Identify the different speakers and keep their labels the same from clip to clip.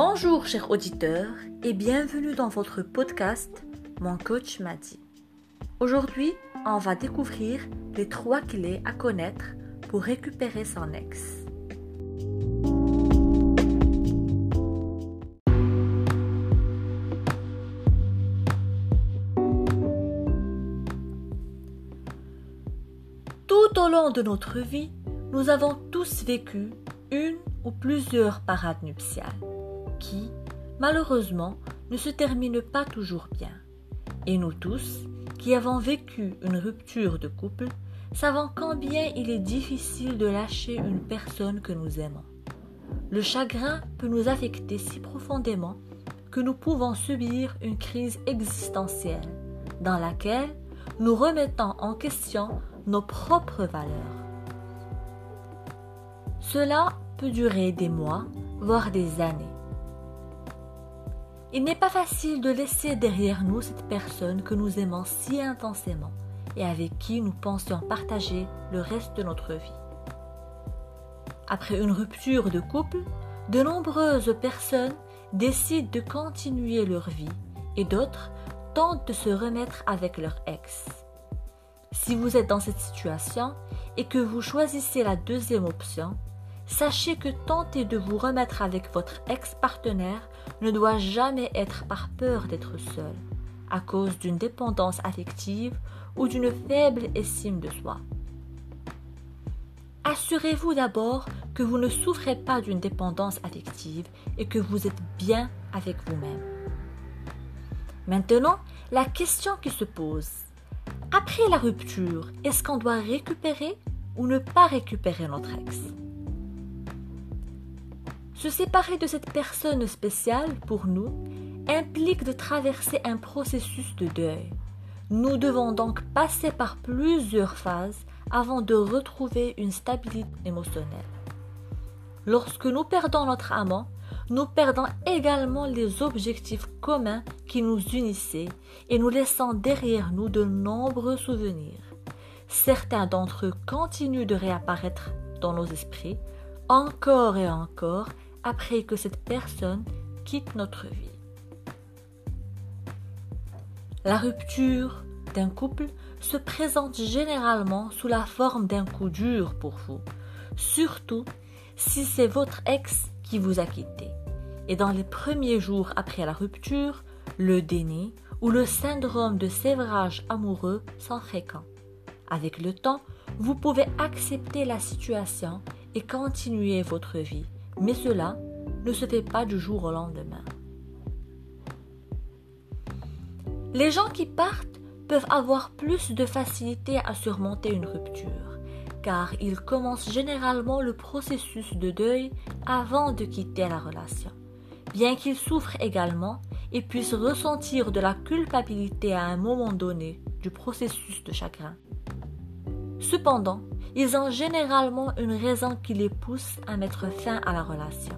Speaker 1: Bonjour chers auditeurs et bienvenue dans votre podcast Mon coach m'a dit. Aujourd'hui, on va découvrir les trois clés à connaître pour récupérer son ex. Tout au long de notre vie, nous avons tous vécu une ou plusieurs parades nuptiales qui, malheureusement, ne se terminent pas toujours bien. Et nous tous, qui avons vécu une rupture de couple, savons combien il est difficile de lâcher une personne que nous aimons. Le chagrin peut nous affecter si profondément que nous pouvons subir une crise existentielle dans laquelle nous remettons en question nos propres valeurs. Cela peut durer des mois, voire des années. Il n'est pas facile de laisser derrière nous cette personne que nous aimons si intensément et avec qui nous pensions partager le reste de notre vie. Après une rupture de couple, de nombreuses personnes décident de continuer leur vie et d'autres tentent de se remettre avec leur ex. Si vous êtes dans cette situation et que vous choisissez la deuxième option, sachez que tenter de vous remettre avec votre ex-partenaire ne doit jamais être par peur d'être seul, à cause d'une dépendance affective ou d'une faible estime de soi. Assurez-vous d'abord que vous ne souffrez pas d'une dépendance affective et que vous êtes bien avec vous-même. Maintenant, la question qui se pose, après la rupture, est-ce qu'on doit récupérer ou ne pas récupérer notre ex? Se séparer de cette personne spéciale pour nous implique de traverser un processus de deuil. Nous devons donc passer par plusieurs phases avant de retrouver une stabilité émotionnelle. Lorsque nous perdons notre amant, nous perdons également les objectifs communs qui nous unissaient et nous laissant derrière nous de nombreux souvenirs. Certains d'entre eux continuent de réapparaître dans nos esprits, encore et encore, après que cette personne quitte notre vie. La rupture d'un couple se présente généralement sous la forme d'un coup dur pour vous, surtout si c'est votre ex qui vous a quitté. Et dans les premiers jours après la rupture, le déni ou le syndrome de sévrage amoureux sont fréquents. Avec le temps, vous pouvez accepter la situation et continuer votre vie, mais cela ne se fait pas du jour au lendemain. Les gens qui partent peuvent avoir plus de facilité à surmonter une rupture, car ils commencent généralement le processus de deuil avant de quitter la relation, bien qu'ils souffrent également et puissent ressentir de la culpabilité à un moment donné du processus de chagrin. Cependant, ils ont généralement une raison qui les pousse à mettre fin à la relation.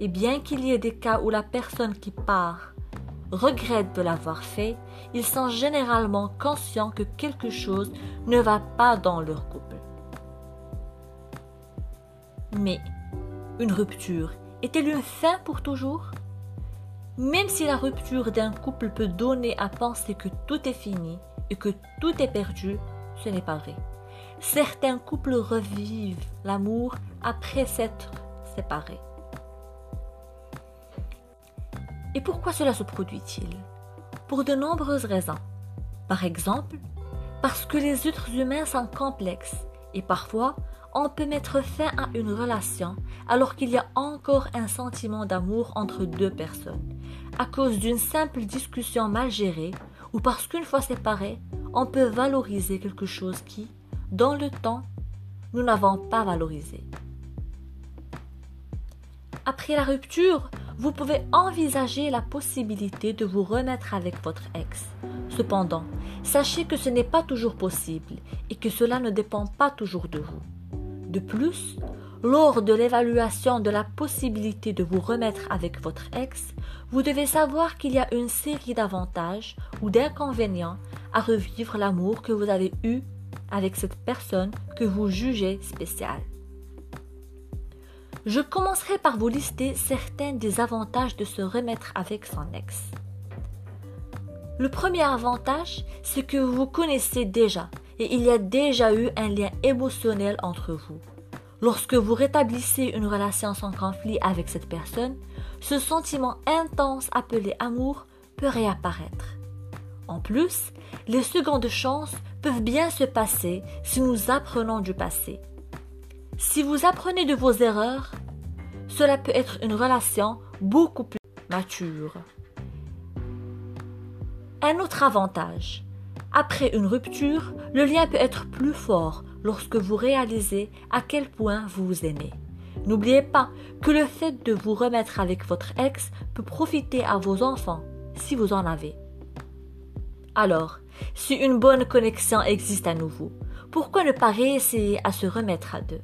Speaker 1: Et bien qu'il y ait des cas où la personne qui part regrettent de l'avoir fait, ils sont généralement conscients que quelque chose ne va pas dans leur couple. Mais une rupture est-elle une fin pour toujours? Même si la rupture d'un couple peut donner à penser que tout est fini et que tout est perdu, ce n'est pas vrai. Certains couples revivent l'amour après s'être séparés. Et pourquoi cela se produit-il? Pour de nombreuses raisons. Par exemple, parce que les êtres humains sont complexes et parfois on peut mettre fin à une relation alors qu'il y a encore un sentiment d'amour entre deux personnes, à cause d'une simple discussion mal gérée ou parce qu'une fois séparés, on peut valoriser quelque chose qui, dans le temps, nous n'avons pas valorisé. Après la rupture, vous pouvez envisager la possibilité de vous remettre avec votre ex. Cependant, sachez que ce n'est pas toujours possible et que cela ne dépend pas toujours de vous. De plus, lors de l'évaluation de la possibilité de vous remettre avec votre ex, vous devez savoir qu'il y a une série d'avantages ou d'inconvénients à revivre l'amour que vous avez eu avec cette personne que vous jugez spéciale. Je commencerai par vous lister certains des avantages de se remettre avec son ex. Le premier avantage, c'est que vous connaissez déjà et il y a déjà eu un lien émotionnel entre vous. Lorsque vous rétablissez une relation sans conflit avec cette personne, ce sentiment intense appelé amour peut réapparaître. En plus, les secondes chances peuvent bien se passer si nous apprenons du passé. Si vous apprenez de vos erreurs, cela peut être une relation beaucoup plus mature. Un autre avantage. Après une rupture, le lien peut être plus fort lorsque vous réalisez à quel point vous vous aimez. N'oubliez pas que le fait de vous remettre avec votre ex peut profiter à vos enfants si vous en avez. Alors, si une bonne connexion existe à nouveau, pourquoi ne pas réessayer à se remettre à deux?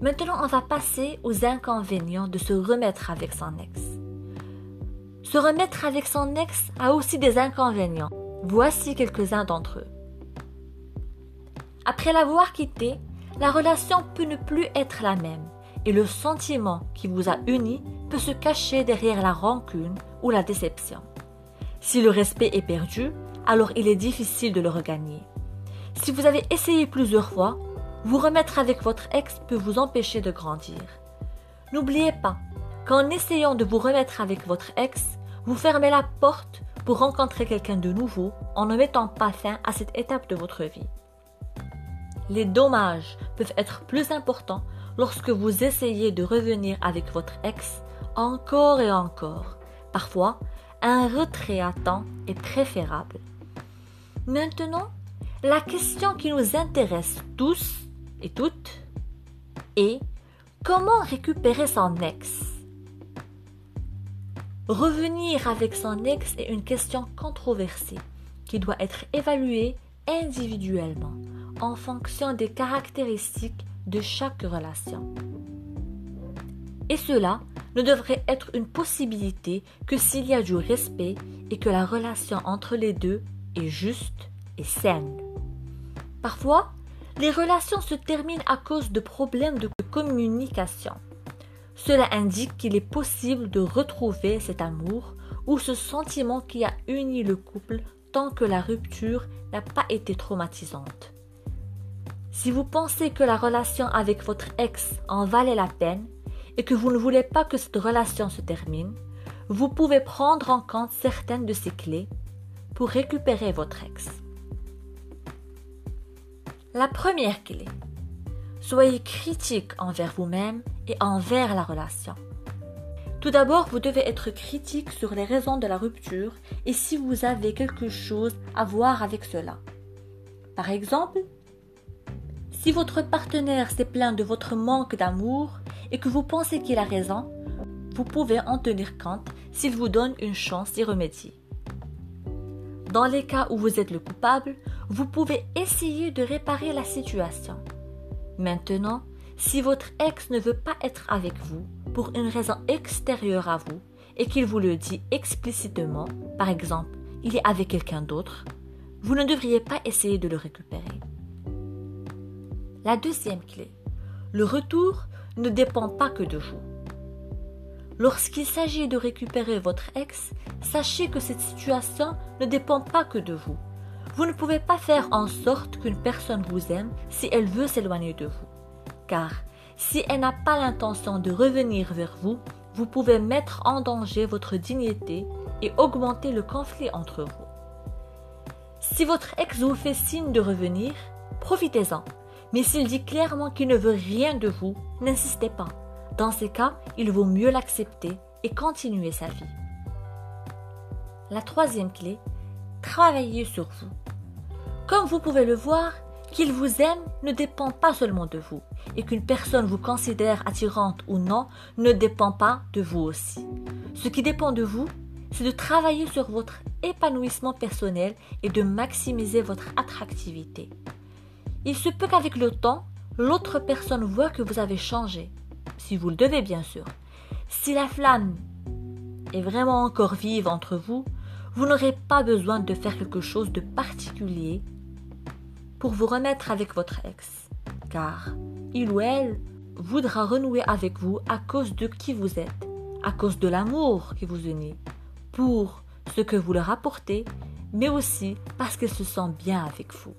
Speaker 1: Maintenant, on va passer aux inconvénients de se remettre avec son ex. Se remettre avec son ex a aussi des inconvénients. Voici quelques-uns d'entre eux. Après l'avoir quitté, la relation peut ne plus être la même et le sentiment qui vous a uni peut se cacher derrière la rancune ou la déception. Si le respect est perdu, alors il est difficile de le regagner. Si vous avez essayé plusieurs fois, vous remettre avec votre ex peut vous empêcher de grandir. N'oubliez pas qu'en essayant de vous remettre avec votre ex, vous fermez la porte pour rencontrer quelqu'un de nouveau en ne mettant pas fin à cette étape de votre vie. Les dommages peuvent être plus importants lorsque vous essayez de revenir avec votre ex encore et encore. Parfois, un retrait à temps est préférable. Maintenant, la question qui nous intéresse tous et toutes et comment récupérer son ex? Revenir avec son ex est une question controversée qui doit être évaluée individuellement en fonction des caractéristiques de chaque relation. Et cela ne devrait être une possibilité que s'il y a du respect et que la relation entre les deux est juste et saine. Parfois, les relations se terminent à cause de problèmes de communication. Cela indique qu'il est possible de retrouver cet amour ou ce sentiment qui a uni le couple tant que la rupture n'a pas été traumatisante. Si vous pensez que la relation avec votre ex en valait la peine et que vous ne voulez pas que cette relation se termine, vous pouvez prendre en compte certaines de ces clés pour récupérer votre ex. La première clé. Soyez critique envers vous-même et envers la relation. Tout d'abord, vous devez être critique sur les raisons de la rupture et si vous avez quelque chose à voir avec cela. Par exemple, si votre partenaire s'est plaint de votre manque d'amour et que vous pensez qu'il a raison, vous pouvez en tenir compte s'il vous donne une chance d'y remédier. Dans les cas où vous êtes le coupable, vous pouvez essayer de réparer la situation. Maintenant, si votre ex ne veut pas être avec vous pour une raison extérieure à vous et qu'il vous le dit explicitement, par exemple, il est avec quelqu'un d'autre, vous ne devriez pas essayer de le récupérer. La deuxième clé. Le retour ne dépend pas que de vous. Lorsqu'il s'agit de récupérer votre ex, sachez que cette situation ne dépend pas que de vous. Vous ne pouvez pas faire en sorte qu'une personne vous aime si elle veut s'éloigner de vous. Car si elle n'a pas l'intention de revenir vers vous, vous pouvez mettre en danger votre dignité et augmenter le conflit entre vous. Si votre ex vous fait signe de revenir, profitez-en. Mais s'il dit clairement qu'il ne veut rien de vous, n'insistez pas. Dans ces cas, il vaut mieux l'accepter et continuer sa vie. La troisième clé, travaillez sur vous. Comme vous pouvez le voir, qu'il vous aime ne dépend pas seulement de vous, et qu'une personne vous considère attirante ou non ne dépend pas de vous aussi. Ce qui dépend de vous, c'est de travailler sur votre épanouissement personnel et de maximiser votre attractivité. Il se peut qu'avec le temps, l'autre personne voit que vous avez changé, si vous le devez bien sûr. Si la flamme est vraiment encore vive entre vous, vous n'aurez pas besoin de faire quelque chose de particulier pour vous remettre avec votre ex, car il ou elle voudra renouer avec vous à cause de qui vous êtes, à cause de l'amour qui vous unit, pour ce que vous leur apportez, mais aussi parce qu'il se sent bien avec vous.